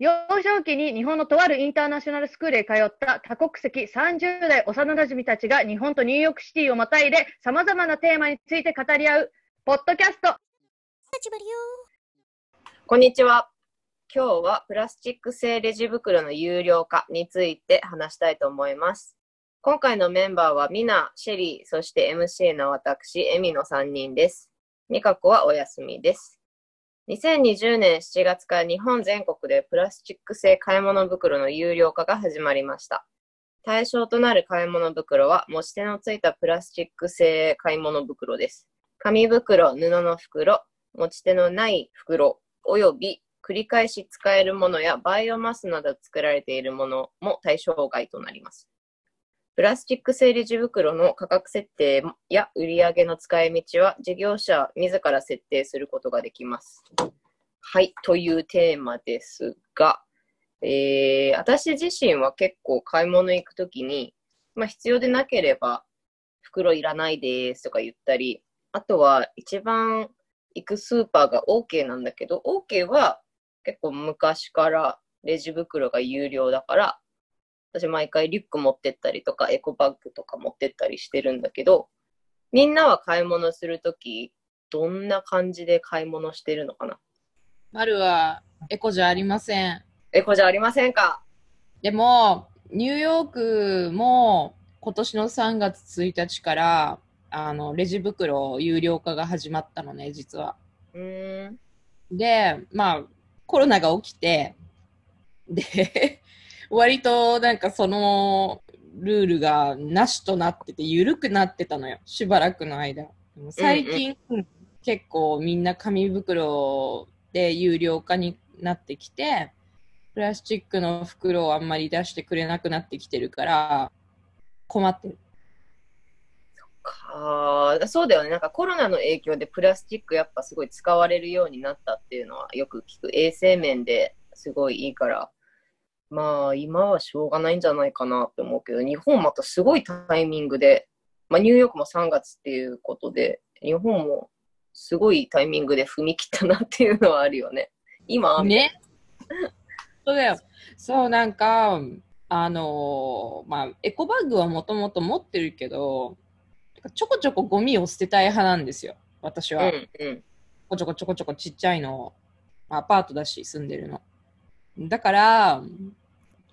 幼少期に日本のとあるインターナショナルスクールへ通った多国籍30代幼馴染たちが日本とニューヨークシティをまたいで様々なテーマについて語り合うポッドキャスト。こんにちは。今日はプラスチック製レジ袋の有料化について話したいと思います。今回のメンバーはミナ、シェリー、そして MC の私、エミの3人です。ミカコはお休みです。2020年7月から日本全国でプラスチック製買い物袋の有料化が始まりました。対象となる買い物袋は持ち手のついたプラスチック製買い物袋です。紙袋、布の袋、持ち手のない袋、および繰り返し使えるものやバイオマスなど作られているものも対象外となります。プラスチック製レジ袋の価格設定や売り上げの使い道は事業者自ら設定することができます。はい、というテーマですが、えー私自身は結構買い物行くときに、まあ、必要でなければ袋いらないですとか言ったり、あとは一番行くスーパーが OK なんだけど、OK は結構昔からレジ袋が有料だから、私毎回リュック持ってったりとか、エコバッグとか持ってったりしてるんだけど、みんなは買い物するとき、どんな感じで買い物してるのかな？丸はエコじゃありません。エコじゃありませんか？でも、ニューヨークも今年の3月1日から、あの、レジ袋有料化が始まったのね、実は。うーん。で、まあ、コロナが起きて、で、割となんかそのルールがなしとなってて、緩くなってたのよ、しばらくの間。でも最近、結構みんな紙袋で有料化になってきて、プラスチックの袋をあんまり出してくれなくなってきてるから、困ってる。かそうだよね。なんかコロナの影響でプラスチックやっぱすごい使われるようになったっていうのはよく聞く。衛生面ですごいいいから。まあ今はしょうがないんじゃないかなって思うけど、日本またすごいタイミングで、まあニューヨークも3月っていうことで、日本もすごいタイミングで踏み切ったなっていうのはあるよね。今、ね。そうだよ。そう、なんか、あのーまあ、エコバッグはもともと持ってるけど、ちょこちょこゴミを捨てたい派なんですよ、私は。うんうん。ちょこちょこちょこちょこちっちゃいのを、まあアパートだし住んでるの。だから、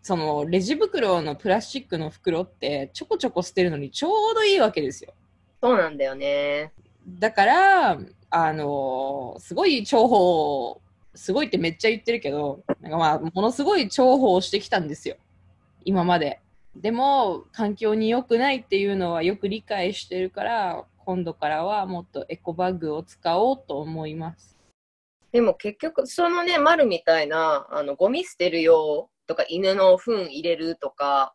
そのレジ袋のプラスチックの袋ってちょこちょこ捨てるのにちょうどいいわけですよ。そうなんだよね。だから、あのすごい重宝、すごいってめっちゃ言ってるけど、なんかまあ、ものすごい重宝してきたんですよ。今まで。でも、環境に良くないっていうのはよく理解してるから、今度からはもっとエコバッグを使おうと思います。でも結局、そのね、丸みたいな、あの、ゴミ捨てるよとか、犬の糞入れるとか、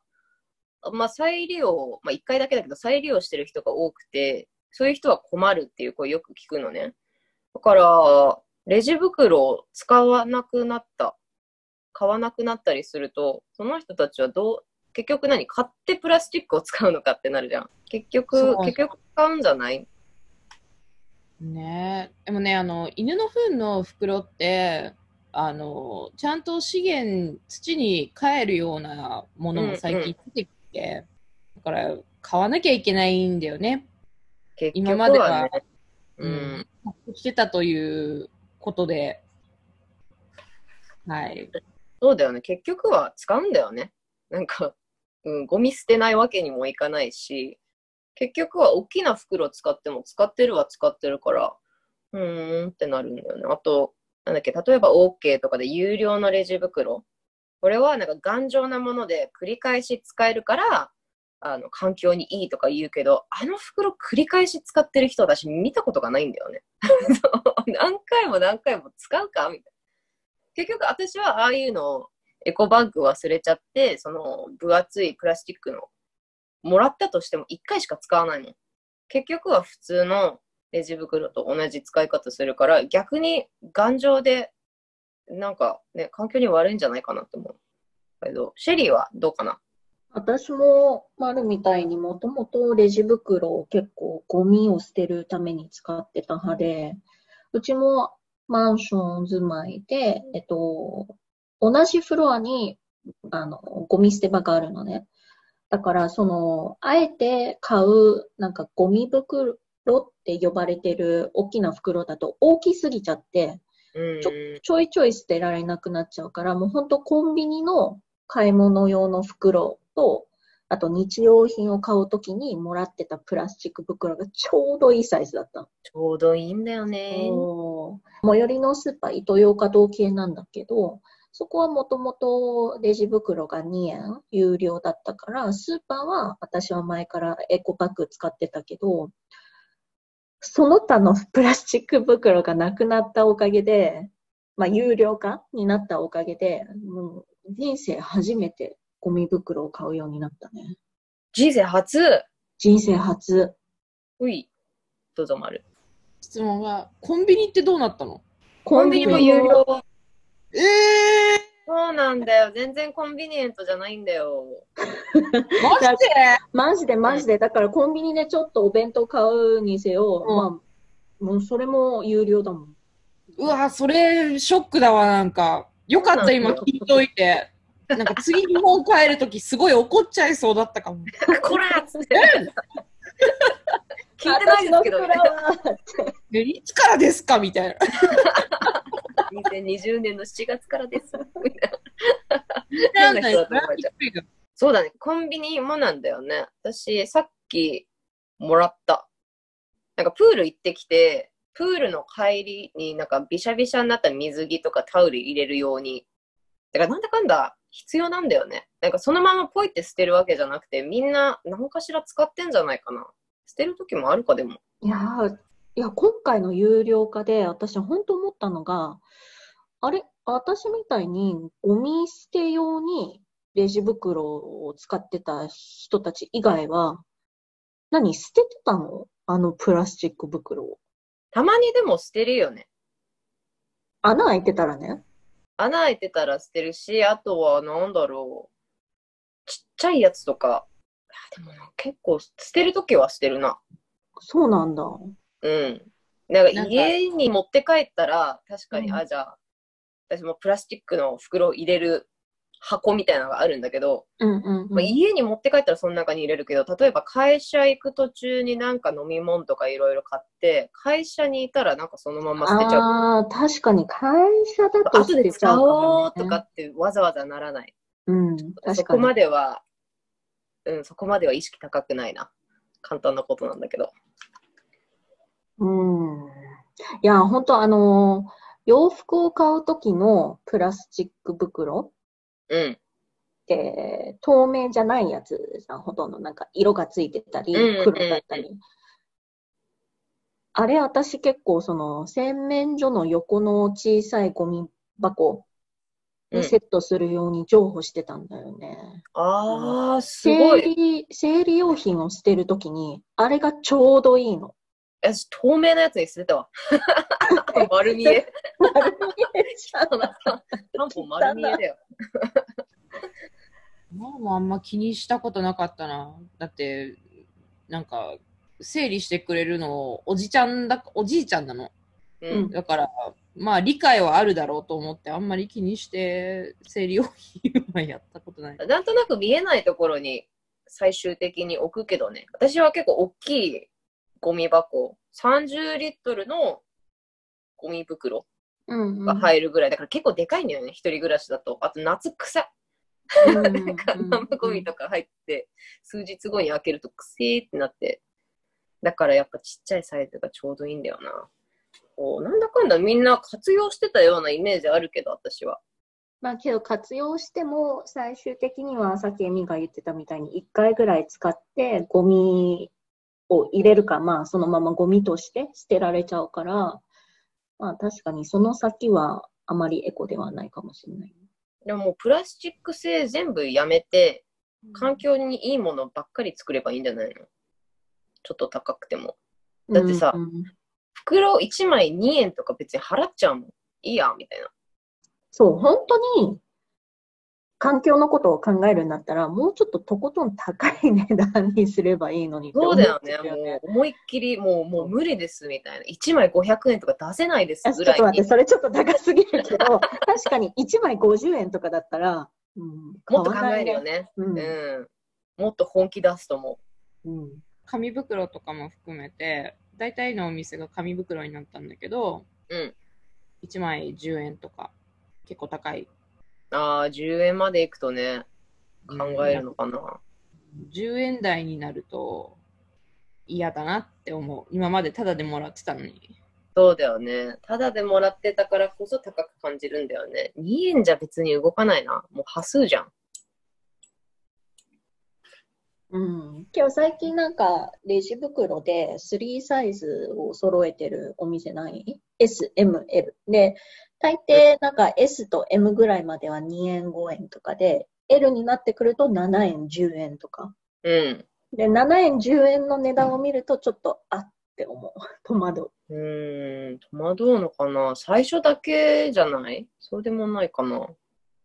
まあ、再利用、まあ、一回だけだけど、再利用してる人が多くて、そういう人は困るっていう声よく聞くのね。だから、レジ袋を使わなくなった、買わなくなったりすると、その人たちはどう、結局何買ってプラスチックを使うのかってなるじゃん。結局結局使うんじゃない？ねえでもねあの犬の糞の袋ってあのちゃんと資源土に帰るようなものも最近出てきて、だから買わなきゃいけないんだよね結局今までは。ううんん。してたということではいそうだよね。結局は使うんだよね。なんか、うん、ゴミ捨てないわけにもいかないし、結局は大きな袋使っても使ってるは使ってるから、うーんってなるんだよね。あと、なんだっけ、例えば OK とかで有料のレジ袋。これはなんか頑丈なもので繰り返し使えるから、あの、環境にいいとか言うけど、あの袋繰り返し使ってる人私見たことがないんだよね。何回も何回も使うかみたいな。結局私はああいうのをエコバッグ忘れちゃって、その分厚いプラスチックのもらったとしても1回しか使わないの。結局は普通のレジ袋と同じ使い方するから、逆に頑丈で、なんかね、環境に悪いんじゃないかなって思う。けど、シェリーはどうかな？私も、まるみたいにもともとレジ袋を結構ゴミを捨てるために使ってた派で、うちもマンション住まいで、えっと、同じフロアに、あの、ゴミ捨て場があるのね。だから、その、あえて買う、なんかゴミ袋って呼ばれてる大きな袋だと大きすぎちゃって、うんちょちょいちょい捨てられなくなっちゃうから、もう本当コンビニの買い物用の袋と、あと日用品を買うときにもらってたプラスチック袋がちょうどいいサイズだったちょうどいいんだよの。ね。最寄りのスーパー、イトーヨーカドー系なんだけど、そこはもともとレジ袋が2円有料だったから、スーパーは私は前からエコバッグ使ってたけど、その他のプラスチック袋がなくなったおかげで、まあ、有料化になったおかげで、もう人生初めてゴミ袋を買うようになったね。人生初？人生初。うい。どうぞ、丸。質問は、コンビニってどうなったの？コンビニも有料。ええそうなんだよ。全然コンビニエントじゃないんだよ。ー、マジで？マジでマジで、だからコンビニでちょっとお弁当買うにせよ、うんまあ、もうそれも有料だもん。うわ、それ、ショックだわ、なんか。よかった、今聞いといて。なんか次日本帰るときすごい怒っちゃいそうだったかも。こらっつって。聞いてないですけど、ね、いつからですか？みたいな。2020年の7月からです。変 な人だと思われちゃうそうだね、コンビニもなんだよね。私、さっきもらった。なんかプール行ってきて、プールの帰りになんかびしゃびしゃになった水着とかタオル入れるように。だからなんだかんだ必要なんだよね。なんかそのままポイって捨てるわけじゃなくて、みんな何かしら使ってんじゃないかな。捨てる時もあるかでも。いやーいや、今回の有料化で私本当思ったのが、あれ、私みたいにゴミ捨て用にレジ袋を使ってた人たち以外は、何、捨ててたの？あのプラスチック袋を。たまにでも捨てるよね。穴開いてたらね。穴開いてたら捨てるし、あとはなんだろう。ちっちゃいやつとか。あでもな結構捨てるときは捨てるな。そうなんだ。うん。なんか家に持って帰ったら、確かに、うんあ、じゃあ、私もプラスチックの袋を入れる箱みたいなのがあるんだけど、うんうんうんまあ、家に持って帰ったらその中に入れるけど、例えば会社行く途中になんか飲み物とかいろいろ買って、会社にいたらなんかそのまま捨てちゃう。ああ、確かに会社だと捨後で使てちゃうかおもね。うとかってわざわざならない。うん、そ確かこまに。では、うん、そこまでは意識高くないな。簡単なことなんだけど。うん。いや、本当あのー洋服を買うときのプラスチック袋うん。って透明じゃないやつじゃん、ほとんどなんか色がついてたりうんうん、黒だったり。あれ、私結構その洗面所の横の小さいゴミ箱うんにセットするように譲歩してたんだよね。ああ、すご生い。理、生理用品を捨てるときに、あれがちょうどいいの。私、透明なやつに捨てたわ。丸見え。タンポン丸見えだよ。ま あもあんま気にしたことなかったな。だって、なんか、整理してくれるの、おじちゃんだ、おじいちゃんなの。ううんん。だから、まあ理解はあるだろうと思って、あんまり気にして、整理用品はやったことない。なんとなく見えないところに最終的に置くけどね。私は結構大きいゴミ箱、30リットルのゴミ袋が入るぐらい。だから結構でかいんだよね、一人暮らしだと。あと夏草。うんなんか生ゴミとか入って、数日後に開けるとくせーってなって。だからやっぱちっちゃいサイズがちょうどいいんだよな。こうなんだかんだみんな活用してたようなイメージあるけど、私は。まあけど活用しても最終的にはさっきエミが言ってたみたいに1回ぐらい使ってゴミを入れるかまあそのままゴミとして捨てられちゃうからまあ確かにその先はあまりエコではないかもしれない。でももうプラスチック製全部やめて、環境にいいものばっかり作ればいいんじゃないの？ちょっと高くても。だってさうんうん袋1枚2円とか別に払っちゃうもん。いいや、みたいな。そう、本当に環境のことを考えるんだったら、もうちょっととことん高い値段にすればいいのにって思っそうだよね。もう思いっきり、もう、もう無理ですみたいな。1枚500円とか出せないですあぐらいにちょっと待って、それちょっと高すぎるけど、確かに1枚50円とかだったら、うん、もっと考えるよね。うんうん。もっと本気出すと思うん紙袋とかも含めて、大体のお店が紙袋になったんだけど、う。うん。1枚10円とか、結構高い。ああ、10円までいくとね、考えるのかな。10円台になると嫌だなって思う。今までタダでもらってたのに。そうだよね。ただでもらってたからこそ高く感じるんだよね。2円じゃ別に動かないな。もう端数じゃん。うん、今日最近なんかレジ袋で3サイズを揃えてるお店ない ?S、M、L。で、大抵なんか S と M ぐらいまでは2円、5円とかで、L になってくると7円、10円とか。うん。で、7円、10円の値段を見るとちょっとあって思う。戸惑う。うーん、戸惑うのかな？最初だけじゃない？そうでもないかな。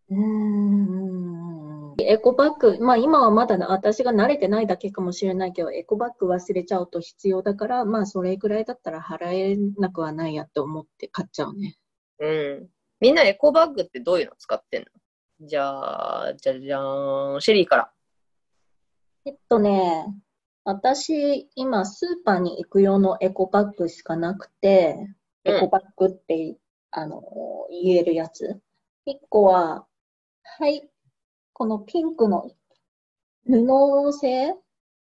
うーんエコバッグ、まあ今はまだな私が慣れてないだけかもしれないけど、エコバッグ忘れちゃうと必要だから、まあそれぐらいだったら払えなくはないやって思って買っちゃうね。うん。みんなエコバッグってどういうの使ってんの？じゃあ、じゃじゃーん。シェリーから。えっとね、私今スーパーに行く用のエコバッグしかなくて、うんエコバッグって、あの、言えるやつ。一個は、はい、このピンクの布製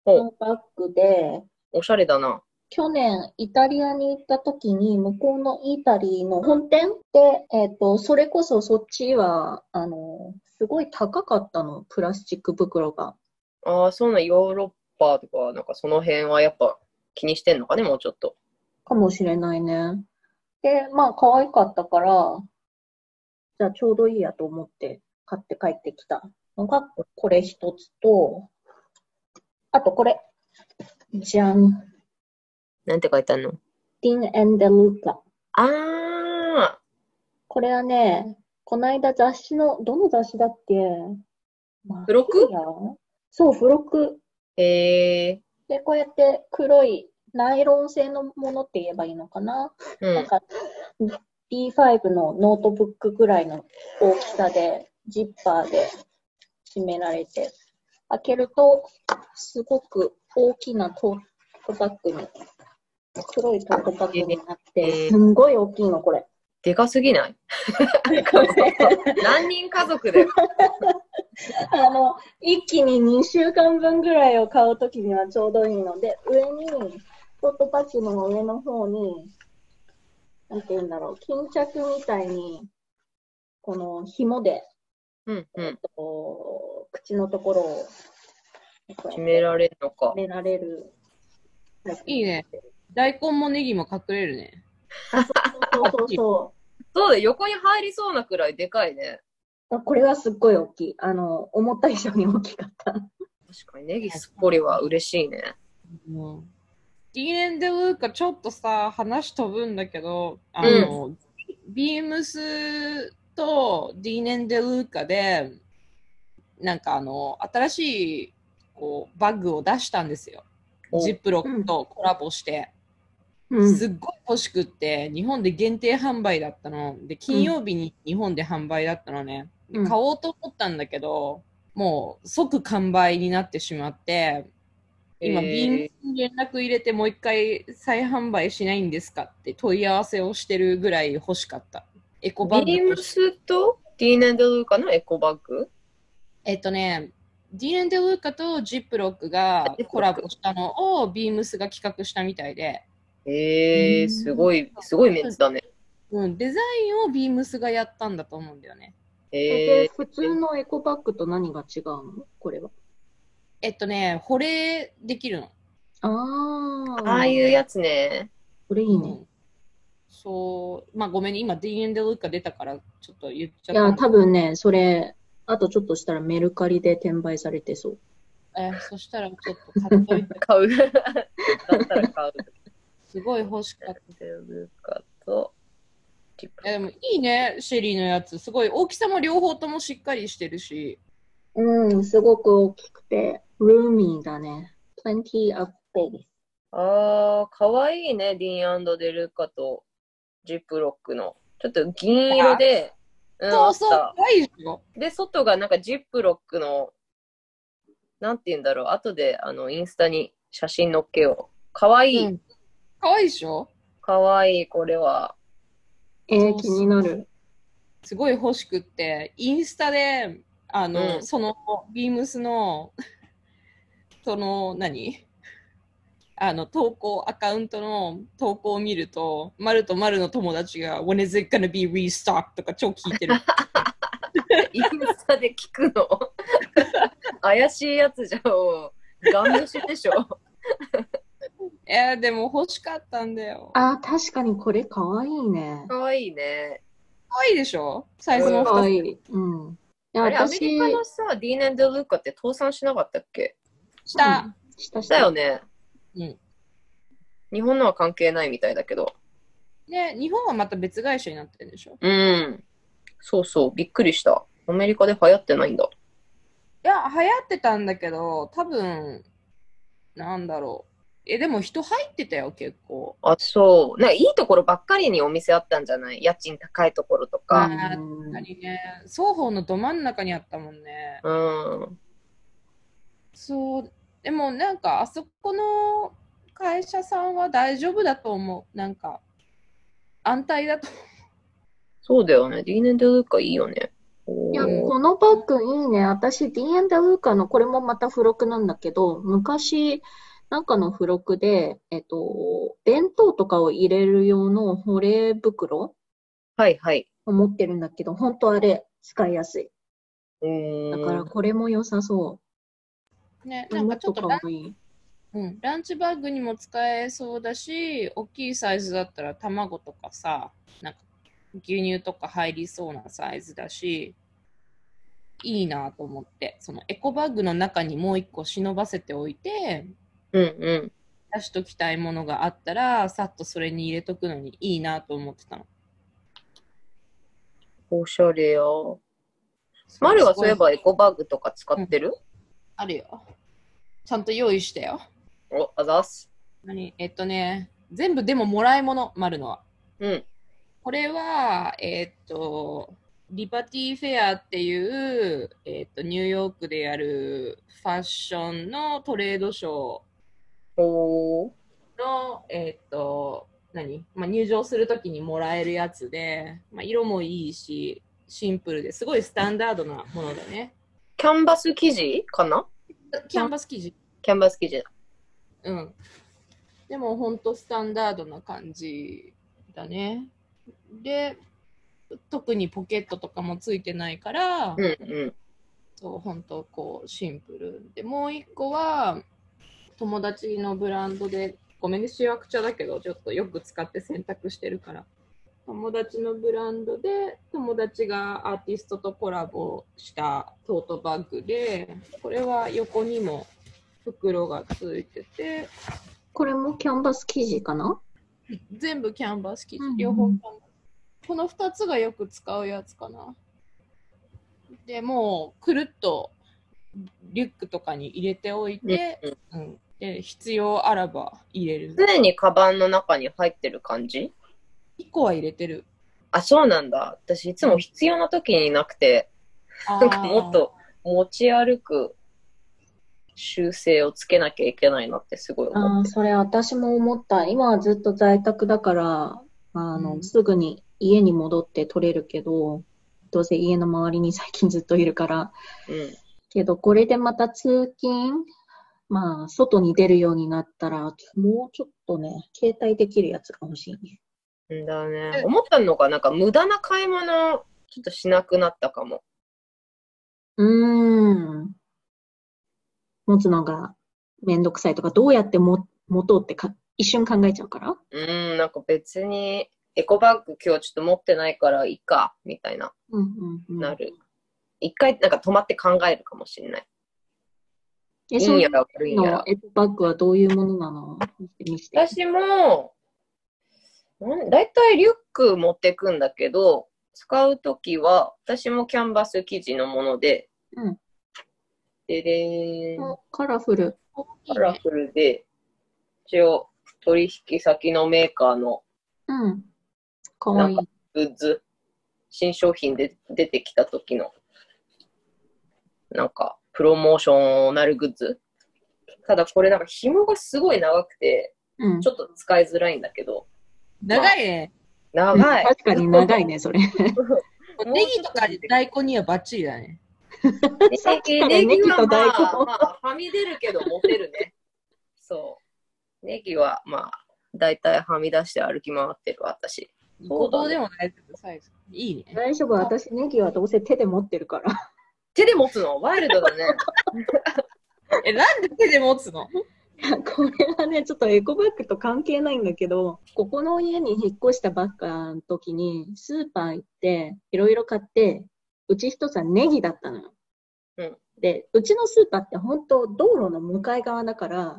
のバッグで、おしゃれだな。去年イタリアに行った時に向こうのイタリーの本店で、えっと、それこそそっちは、あの、すごい高かったの、プラスチック袋が。ああ、そうなん、ヨーロッパとか、なんかその辺はやっぱ気にしてんのかね、もうちょっと。かもしれないね。で、まあ可愛かったから、じゃあちょうどいいやと思って買って帰ってきたのがこれ一つと、あとこれ。じゃん。なんて書いてあるの？ディン・エンデルーカ。ああ、これはね、この間雑誌の、どの雑誌だっけ？付録？そう、付録。へえ、で、こうやって黒いナイロン製のものって言えばいいのかな？うん。なんか B5 のノートブックぐらいの大きさで、ジッパーで締められて、開けると、すごく大きなトートバッグに、黒いトートバッグになって、すんごい大きいの、これ。でかすぎない？何人家族で？あの、一気に2週間分ぐらいを買うときにはちょうどいいので、上に、トートバッグの上の方に、なんて言うんだろう、巾着みたいに、この紐で、うんうん。えっと、口のところを、決められるのか決。められる。いいね。大根もネギも隠れるね。そうそうそそうだよ、横に入りそうなくらいでかいね。これはすっごい大きい。あの、思った以上に大きかった。確かにネギすっぽりは嬉しいね。うんディーネンデルーカちょっとさ、話飛ぶんだけど、あの、ビームスとディーネンデルーカで、なんかあの、新しいこうバッグを出したんですよ。おジップロックとコラボして。うん。すっごい欲しくって、日本で限定販売だったの。で、金曜日に日本で販売だったのね。でうん買おうと思ったんだけど、もう即完売になってしまって、今、えービームスに連絡入れてもう一回再販売しないんですかって問い合わせをしてるぐらい欲しかった。エコバッビーム。スとディーネンドルーカの？エコバッグ？えっとね、ディーネンデルーカとジップロックがコラボしたのをビームスが企画したみたいで、えー、すごい、すごいメンツだね。うん、デザインをビームスがやったんだと思うんだよね。えで、普通のエコバッグと何が違うの？これは。えっとね、保冷できるの。ああ。ー、ああいうやつね。これいいね。そう、まあごめんね、今ーカ出たからちょっと言っちゃいや、ったんだ多分ね、それ、あとちょっとしたらメルカリで転売されてそう。えそしたらちょっと買っといて、買う。だったら買う。すごい欲しかった。デルーカとでもいいね、シェリーのやつ。すごい大きさも両方ともしっかりしてるし。うん、すごく大きくて、ルーミーだね。plenty of space. あー、かわいいね、ディーンデルカとジップロックの。ちょっと銀色で、うん、そうそう、あっ可愛いで外がなんかジップロックの、なんて言うんだろう、後であのインスタに写真載っけよう。かわいい、うん可愛いでしょ？かわいい、これは。えー、気になる。すごい欲しくって、インスタで、あの、うんその、ビームスの、その、何？あの、投稿、アカウントの投稿を見ると、マルとマルの友達が、When is it gonna be restocked? とか超聞いてる。インスタで聞くの？怪しいやつじゃん。ガン無視でしょ。えー、でも欲しかったんだよ。あー、確かにこれかわいいね。かわいいね。可愛いでしょ？サイズも2かわいい。うん。いや、あれ、アメ私、リカのさ、ディーネン・デ・ルーカって倒産しなかったっけ？つした。したしだよね。うん。日本のは関係ないみたいだけど。ね、日本はまた別会社になってるんでしょ？うん。そうそう、びっくりした。アメリカで流行ってないんだ。いや、流行ってたんだけど、多分、なんだろう。え、でも人入ってたよ、結構。あ、そう。なんかいいところばっかりにお店あったんじゃない？家賃高いところとか。あーうん何ね、双方のど真ん中にあったもんね。うん。そう、でもなんかあそこの会社さんは大丈夫だと思う。なんか安泰だと思そうだよね。ディーネン・デ・ルーカいいよね。いや、このバッグいいね。私、ディーン・ダ・ルーカの、これもまた付録なんだけど、昔、なんかの付録で、えっと、弁当とかを入れる用の保冷袋はいはい。を持ってるんだけど、本当あれ、使いやすい。うーんだから、これも良さそう。う。ね、なんかちょっとラン。うん、ランチバッグにも使えそうだし、大きいサイズだったら卵とかさ、なんか牛乳とか入りそうなサイズだし、いいなと思って、そのエコバッグの中にもう一個忍ばせておいて、うんうん。出しときたいものがあったら、さっとそれに入れとくのにいいなと思ってたの。おしゃれよ。マルはそういえばエコバッグとか使ってる、あるよ。ちゃんと用意してよ。お、あざっす。何？えっとね、全部でももらい物、マルのは。うん。これは、えっと、リバティフェアっていう、えっと、ニューヨークでやるファッションのトレードショおー。ーの、えっと、何、まあ、入場するときにもらえるやつで、まあ、色もいいし、シンプルですごいスタンダードなものだね。キャンバス生地かな？キャンバス生地。キャンバス生地だ。うん。でも本当スタンダードな感じだね。で、特にポケットとかもついてないから、うんうん。そう本当こうシンプル。で、もう一個は友達のブランドで、ごめんね、しわくちゃだけど、ちょっとよく使って洗濯してるから。友達のブランドで、友達がアーティストとコラボしたトートバッグで、これは横にも袋がついてて、これもキャンバス生地かな？全部キャンバス生地、うん。うん両方。この2つがよく使うやつかな。でもうくるっとリュックとかに入れておいて、うんうんで必要あらば入れる。常にカバンの中に入ってる感じ？1個は入れてる。あ、そうなんだ。私いつも必要な時になくて、なんかもっと持ち歩く習性をつけなきゃいけないなってすごい思って。それ私も思った。今はずっと在宅だから、あの、うんすぐに家に戻って取れるけど、どうせ家の周りに最近ずっといるから。うん。けど、これでまた通勤、まあ、外に出るようになったら、もうちょっとね、携帯できるやつが欲しいね。んだね。思ったのが、なんか無駄な買い物、ちょっとしなくなったかも。うーん。持つのがめんどくさいとか、どうやっても持とうってか一瞬考えちゃうから？うん、なんか別に、エコバッグ今日ちょっと持ってないからいいか、みたいな、うんうんうん。なる。一回なんか止まって考えるかもしれない。え、いいやら悪いんやら。エコバッグはどういうものなの？私も、だいたいリュック持ってくんだけど、使うときは、私もキャンバス生地のもので、うん。ででーん、おカラフル。カラフルで、一応、取引先のメーカーのうん。かわいい。グッズ、新商品で出てきた時の、なんか、プロモーショナルグッズ。ただこれなんか紐がすごい長くて、うんち。ょっと使いづらいんだけど、長いね。長い。確かに長いね、それ。ネギとか大根にはバッチリだね。ネギはまネギと大根あ、まあ、はみ出るけど持てるね。そう。ネギはまあ、だいたいはみ出して歩き回ってる私。ごぼうでも大丈夫、サイズ。いいね。大丈夫、私ネギはどうせ手で持ってるから。手で持つの？ワイルドだね。え、なんで手で持つの？これはね、ちょっとエコバッグと関係ないんだけど、ここの家に引っ越したばっかの時に、スーパー行って、いろいろ買って、うち一つはネギだったのよ。うんで、うちのスーパーって本当道路の向かい側だから、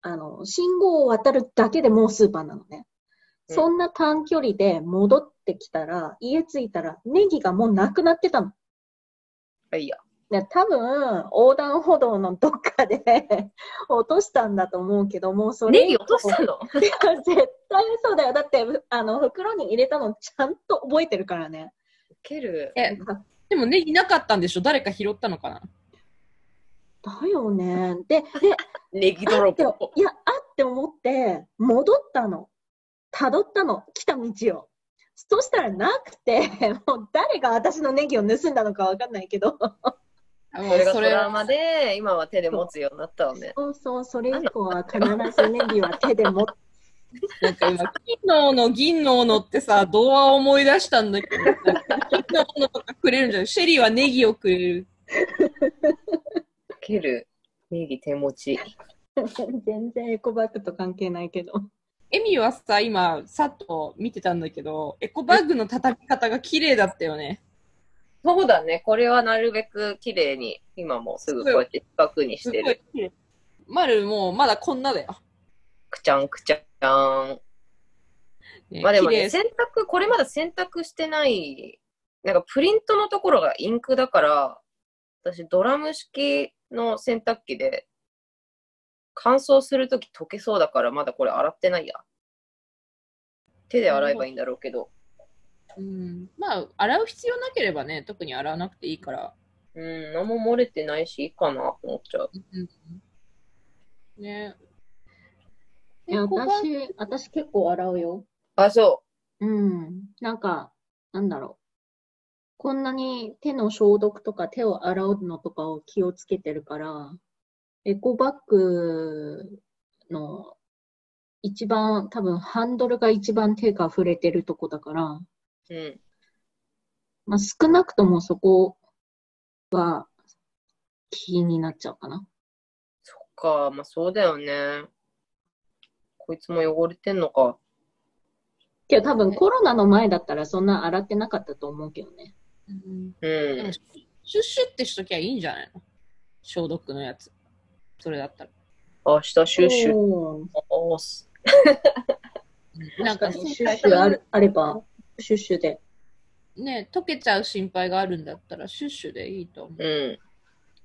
あの、信号を渡るだけでもうスーパーなのね。うんそんな短距離で戻ってきたら、家着いたらネギがもうなくなってたの。あいいや。で多分、横断歩道のどっかで 落としたんだと思うけど、もうそれネギ落としたの？いや絶対そうだよ。だって、あの、袋に入れたのちゃんと覚えてるからね。いける。え、でもネギなかったんでしょ？誰か拾ったのかな？だよね。で、で、ネギあって、泥棒。いや、あって思って、戻ったの。辿ったの。来た道を。そしたらなくて、もう誰が私のネギを盗んだのかわかんないけど、そそれがトラウマで、今は手で持つようになったわね。そうそう、それ以降は必ずネギは手で持って、なんか今、金の斧、銀の斧ってさ、童話を思い出したんだけど、金の斧とかくれるんじゃない？シェリーはネギをくれる。いける。ネギ手持ち。全然エコバッグと関係ないけど。エミはさ、今、さっと見てたんだけど、エコバッグの叩き方が綺麗だったよね。そうだね。これはなるべく綺麗に、今もすぐこうやって四角にしすてる。まるもうまだこんなだよ。くちゃんくちゃん。ねまあでもね、洗濯、これまだ洗濯してない、なんかプリントのところがインクだから、私ドラム式の洗濯機で乾燥するとき溶けそうだからまだこれ洗ってないや。手で洗えばいいんだろうけど。うん、まあ、洗う必要なければね、特に洗わなくていいから。うん、何も漏れてないしいいかなと思っちゃう。ね。いや、エコバッグ私、私結構洗うよ。あ、そうん。なんか、なんだろう。こんなに手の消毒とか手を洗うのとかを気をつけてるから、エコバッグの一番、多分ハンドルが一番手が触れてるとこだから、う。うん。まあ、少なくともそこは気になっちゃうかな。そっか、まあそうだよね。こいつも汚れてんのか。けど多分コロナの前だったらそんな洗ってなかったと思うけどね。うんうん。シュッシュってしときゃいいんじゃないの？消毒のやつ。それだったら。明日シュッシュおー押す。なんか、シュッシュあるあれば、シュッシュで。ね、溶けちゃう心配があるんだったら、シュッシュでいいと思う。うん。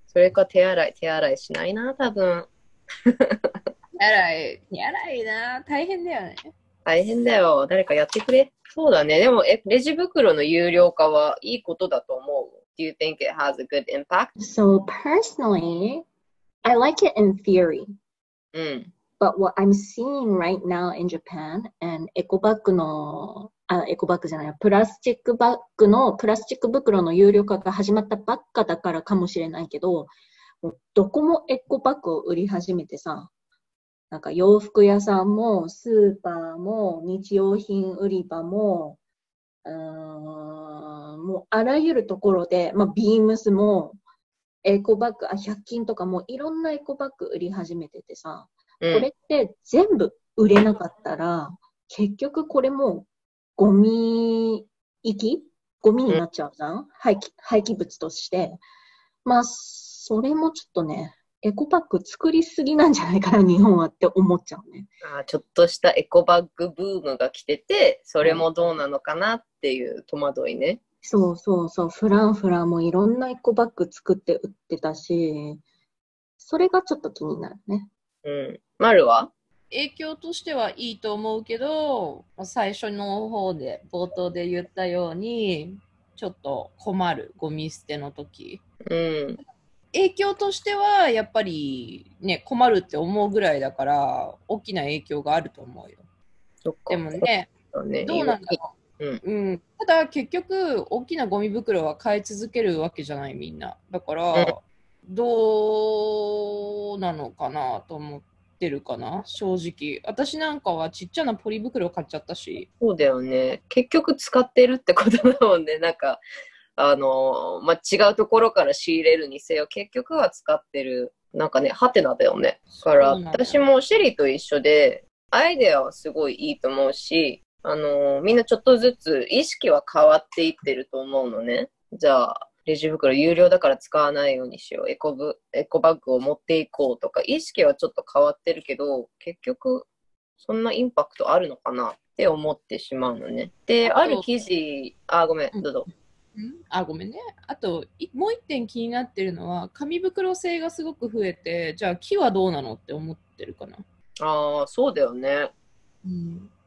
それか手洗い、手洗いしないな、多分。手洗い、手洗いな、大変だよね。大変だよ。誰かやってくれ。そうだね。でも、え、レジ袋の有料化はいいことだと思う。Do you think it has a good impact? So personally, I like it in theory. うん。But what I'm seeing right now in Japan and エコバッグの、あ、エコバッグじゃない、プラスチックバッグの、プラスチック袋の有料化が始まったばっかだからかもしれないけど、どこもエコバッグを売り始めてさ、なんか洋服屋さんも、スーパーも、日用品売り場も、うーん、もうあらゆるところで、まあ、ビームスも、エコバッグ、あ、100均とかもいろんなエコバッグ売り始めててさ、うん、これって全部売れなかったら、結局これもゴミ行き？ゴミになっちゃうじゃん、廃棄廃棄物として。まあ、それもちょっとね、エコバッグ作りすぎなんじゃないかな、日本はって思っちゃうね。あーちょっとしたエコバッグブームが来てて、それもどうなのかなっていう戸惑いね。そうそうそう、フランフランもいろんなエコバッグ作って売ってたし、それがちょっと気になるね。うん。マルは？影響としてはいいと思うけど、最初の方で、冒頭で言ったように、ちょっと困る、ゴミ捨ての時。うん。影響としては、やっぱりね、困るって思うぐらいだから、大きな影響があると思うよ。でもね、どうなんだろう。うんうん、ただ結局大きなゴミ袋は買い続けるわけじゃないみんなだから、うんどうなのかなと思ってるかな正直私なんかはちっちゃなポリ袋買っちゃったしそうだよね。結局使ってるってことだもんね。なんか、あのまあ、違うところから仕入れるにせよ、結局は使ってる。なんかね、ハテナだよね。だから、私もシェリーと一緒で、アイデアはすごいいいと思うし、あのみんなちょっとずつ意識は変わっていってると思うのね。じゃあ、レジ袋有料だから使わないようにしよう。エコブ、エコバッグを持っていこうとか、意識はちょっと変わってるけど、結局、そんなインパクトあるのかなって思ってしまうのね。で、ある記事、あ、ごめん、うんどうぞ。あごめんねあといもう一点気になってるのは紙袋製がすごく増えてじゃあ木はどうなのって思ってるかな、ああ、そうだよね。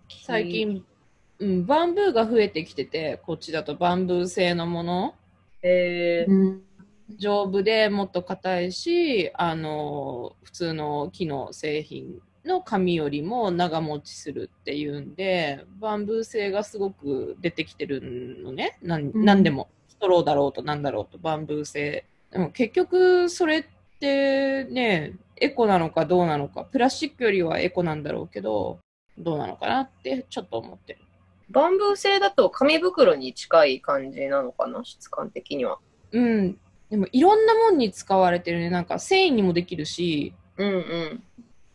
最近、うん、バンブーが増えてきててこっちだとバンブー製のもの。えー。うん。丈夫でもっと硬いしあの普通の木の製品の紙よりも長持ちするっていうんでバンブー製がすごく出てきてるのね。なんうん。なんでも。ストローだろうとなんだろうとバンブー製。でも結局それってねエコなのかどうなのかプラスチックよりはエコなんだろうけどどうなのかなってちょっと思ってる。バンブー製だと紙袋に近い感じなのかな？質感的には。うん。でもいろんなもんに使われてるね。なんか繊維にもできるし。うんうん。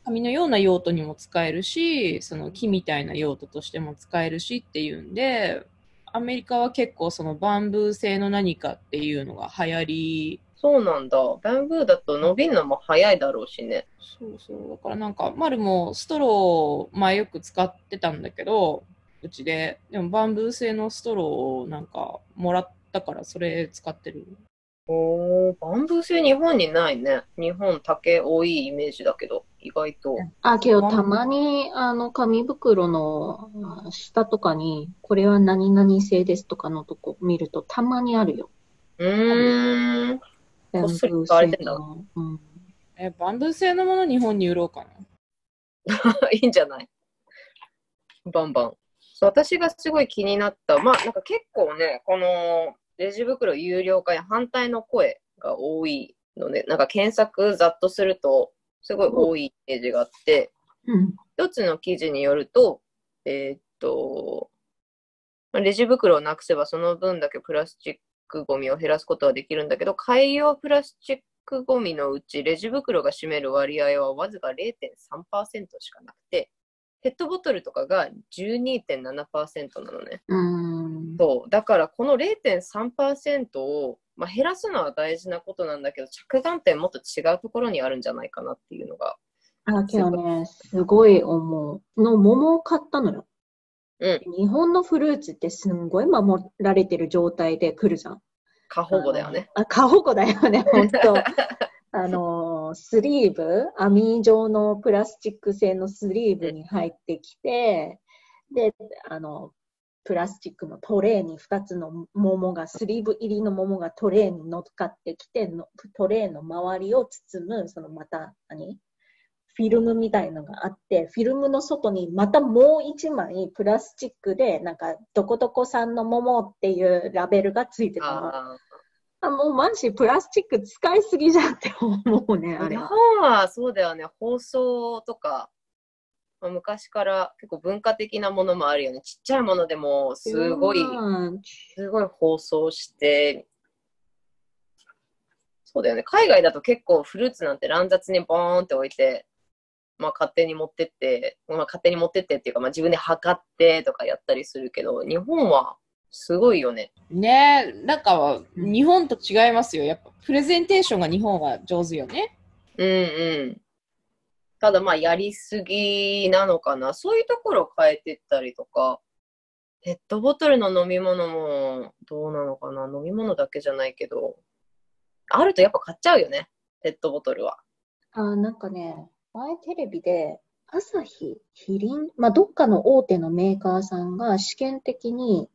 紙のような用途にも使えるしその木みたいな用途としても使えるしっていうんでアメリカは結構そのバンブー製の何かっていうのが流行りそうなんだ。バンブーだと伸びるのも早いだろうしね。そうそうだからなんか丸もストローを前よく使ってたんだけどうちででもバンブー製のストローをなんかもらったからそれ使ってるおー、バンブー製日本にないね。日本竹多いイメージだけど、意外と。あ、けどたまに、あの、紙袋のあ下とかに、これは何々製ですとかのとこ見るとたまにあるよ。うーん。こっそり使われてんだうん。えバンブー製のもの日本に売ろうかな？いいんじゃない？バンバン。そう私がすごい気になった。まあ、なんか結構ね、このレジ袋有料化に反対の声が多いので、なんか検索ざっとすると、すごい多いイメージがあって、うん。一つの記事によると、えーっと、まあレジ袋をなくせばその分だけプラスチックゴミを減らすことはできるんだけど、海洋プラスチックゴミのうちレジ袋が占める割合はわずか0.3%しかなくて、ペットボトルとかが12.7%なのね。うん。そう。だからこの0.3%を、まあ、減らすのは大事なことなんだけど、着眼点もっと違うところにあるんじゃないかなっていうのが。あ、けどね、すごい思う。の桃を買ったのよ。うん。日本のフルーツってすんごい守られてる状態で来るじゃん。過保護だよね。あ、過保護だよね、本当。あの、スリーブ、網状のプラスチック製のスリーブに入ってきて、で、あの、プラスチックのトレーに2つの桃が、スリーブ入りの桃がトレーに乗っかってきての、トレーの周りを包む、そのまた、何？フィルムみたいのがあって、フィルムの外にまたもう一枚プラスチックで、なんか、どこどこ産の桃っていうラベルがついてたの。ああ、もうマジプラスチック使いすぎじゃんって思うね、あれは。本はそうだよね、包装とか、まあ、昔から結構文化的なものもあるよね。ちっちゃいものでもすごい、うんすごい包装して、そうだよね。海外だと結構フルーツなんて乱雑にボーンって置いて、まあ勝手に持ってって、まあ勝手に持ってってっていうか、まあ自分で測ってとかやったりするけど、日本はすごいよね。ねえ、なんか日本と違いますよ。やっぱプレゼンテーションが日本は上手よね。うんうん。ただまあ、やりすぎなのかな。そういうところを変えてったりとか、ペットボトルの飲み物もどうなのかな。飲み物だけじゃないけど、あるとやっぱ買っちゃうよね。ペットボトルは。あー、なんかね、前テレビで、朝日、キリン、まあ、どっかの大手のメーカーさんが試験的に、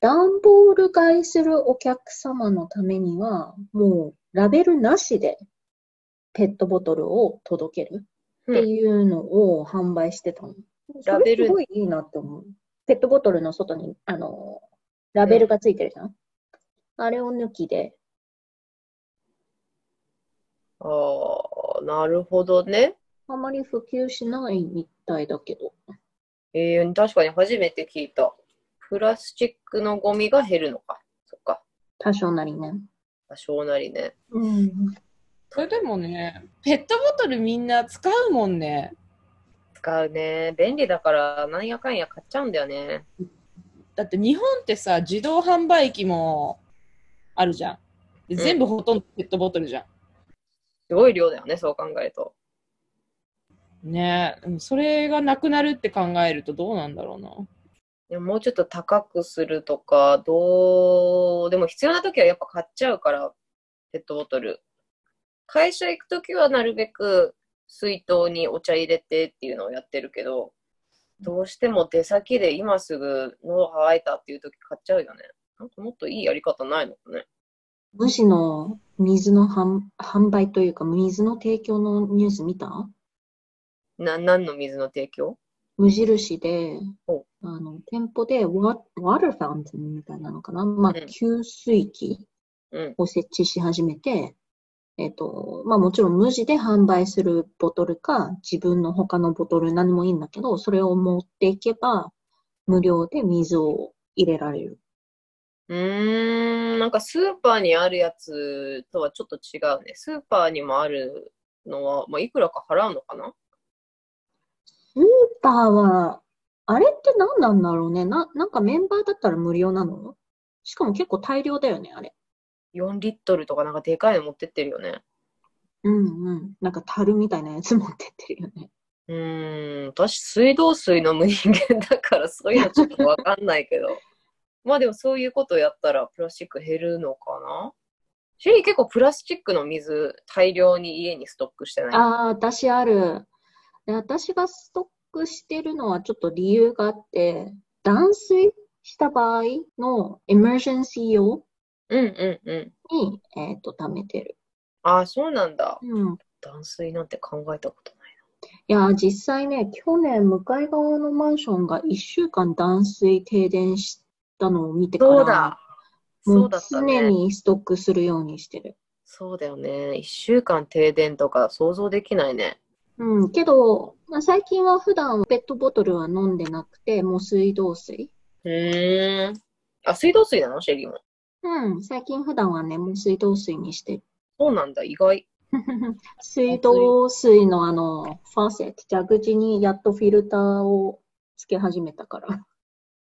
段ボール買いするお客様のためには、もうラベルなしでペットボトルを届けるっていうのを販売してたの。ラベルすごいいいなって思う。ペットボトルの外に、あの、ラベルがついてるじゃん。あれを抜きで、ああ、なるほどね。あまり普及しないみたいだけど。えー、確かに初めて聞いた。プラスチックのゴミが減るのか。そっか。多少なりね。多少なりね。うん。それでもね、ペットボトルみんな使うもんね。使うね。便利だから、なんやかんや買っちゃうんだよね。だって日本ってさ、自動販売機もあるじゃん。全部ほとんどペットボトルじゃすごい量だよね、そう考えると。ん。ねえ、でもそれがなくなるって考えるとどうなんだろうな。でももうちょっと高くするとか、どう、でも必要な時はやっぱ買っちゃうから、ペットボトル。会社行く時はなるべく水筒にお茶入れてっていうのをやってるけど、どうしても出先で今すぐ喉乾いたっていう時買っちゃうよね。なんかもっといいやり方ないのかね。無地の水の販販売というか、水の提供のニュース見た？な、何の水の提供？無印でお、あの、店舗でワ、ワーターファウンテンみたいなのかな？まあうん、給水器うん。を設置し始めて、えっと、まあもちろん無地で販売するボトルか、自分の他のボトル何もいいんだけど、それを持っていけば、無料で水を入れられる。うーん、なんかスーパーにあるやつとはちょっと違うね。スーパーにもあるのは、まあ、いくらか払うのかな？スーパーは、あれって何なんだろうね。な、なんかメンバーだったら無料なの？しかも結構大量だよね、あれ。4リットルとかなんかでかいの持ってってるよね。うんうん。なんか樽みたいなやつ持ってってるよね。うーん、私水道水飲む人間だからそういうのちょっとわかんないけど。まあでもそういうことやったらプラスチック減るのかな？シェリー結構プラスチックの水大量に家にストックしてない？ああ、私ある。で私がストックしてるのはちょっと理由があって、断水した場合のエマージェンシー用うんうんうん。に、えっと、貯めてる。ああ、そうなんだ。うん。断水なんて考えたことないいやー、実際ね、去年、向かい側のマンションが1週間断水停電したのを見てな。から、そうだ。もそううだった常ね。にストックするようにしてる。そうだよね。一週間停電とか想像できないね。うん、けど、まあ、最近は普段ペットボトルは飲んでなくて、もう水道水。うーん。あ、水道水なの？シェリーも。うん、最近普段はね、もう水道水にしてる。そうなんだ、意外。水道水のあの、ファーセット、蛇口にやっとフィルターをつけ始めたから。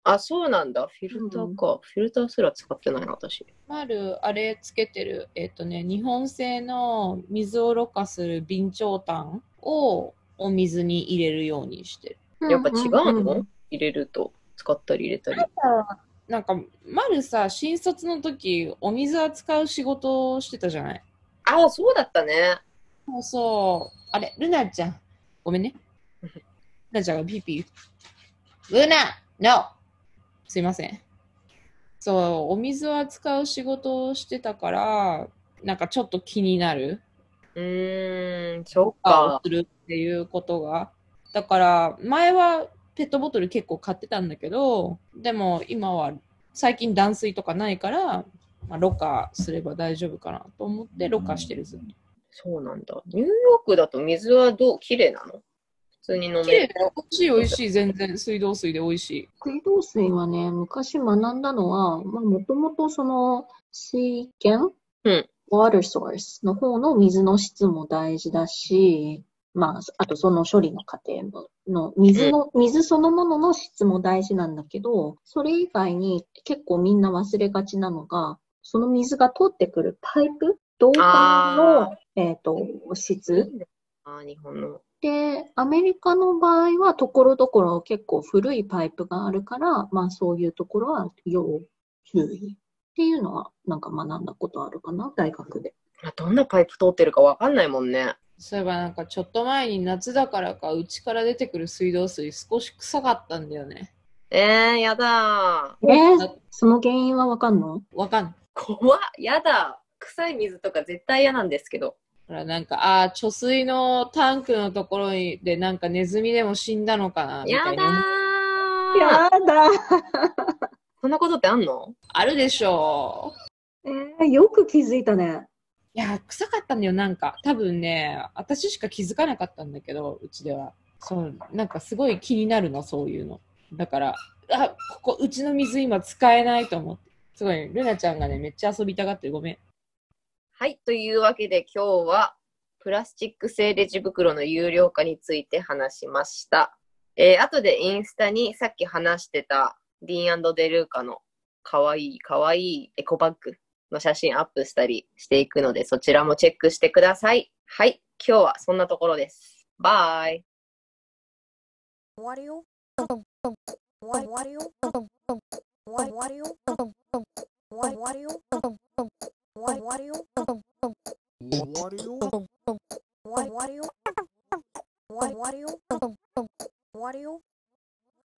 あ、そうなんだ。フィルターか。フィルターすら使ってないな、私。まる、あれつけてる、えっ、とね、日本製の水をろ過する備長炭をお水に入れるようにしてる。やっぱ違うの、んんん入れると。使ったり入れたり。なんか、まるさ、新卒の時、お水扱う仕事をしてたじゃない？あ、そうだったね。そうそう。あれ、ルナちゃん。ごめんね。ルナちゃんがピーピー。ルナ !No! すいません。そう、お水を扱う仕事をしてたから、なんかちょっと気になる。うーん、そっか。をするっていうことが。だから、前はペットボトル結構買ってたんだけど、でも今は最近断水とかないから、まあ、ろ過すれば大丈夫かなと思ってろ過してるずっと。そうなんだ。ニューヨークだと水はどう綺麗なの？普通に飲める。綺麗だよ。美味しい美味しい、全然。水道水で美味しい。水道水はね、昔学んだのは、まあ、もともとその水源、うん、water source の方の水の質も大事だし、まあ、あとその処理の過程もの水の、水そのものの質も大事なんだけど、それ以外に結構みんな忘れがちなのが、その水が通ってくるパイプ同感あの、えっと、質。あー日本の。で、アメリカの場合は、ところどころ結構古いパイプがあるから、まあそういうところは要注意っていうのは、なんか学んだことあるかな、大学で。まあどんなパイプ通ってるかわかんないもんね。そういえばなんかちょっと前に夏だからか、うちから出てくる水道水少し臭かったんだよね。えー、やだえー、その原因はわかんの？わかんない。ー。怖っ。やだ。臭い水とか絶対嫌なんですけど。ほらなんか、ああー、貯水のタンクのところにでなんかネズミでも死んだのかなみやだたいな。ー。やだ。そんなことってあんの？あるでしょう。えー、よく気づいたね。いや、臭かったんだよ、なんか。多分ね、私しか気づかなかったんだけど、うちでは。そう、なんかすごい気になるの、そういうの。だから、あ、ここ、うちの水今使えないと思って。すごい、ルナちゃんがね、めっちゃ遊びたがってる。ごめん。はい。というわけで今日はプラスチック製レジ袋の有料化について話しました。えー、後でインスタにさっき話してたディーンデルーカのかわいいかわいいエコバッグの写真アップしたりしていくのでそちらもチェックしてください。はい。今日はそんなところです。バイ。What do you? What do you? What do you? What do you? What do you?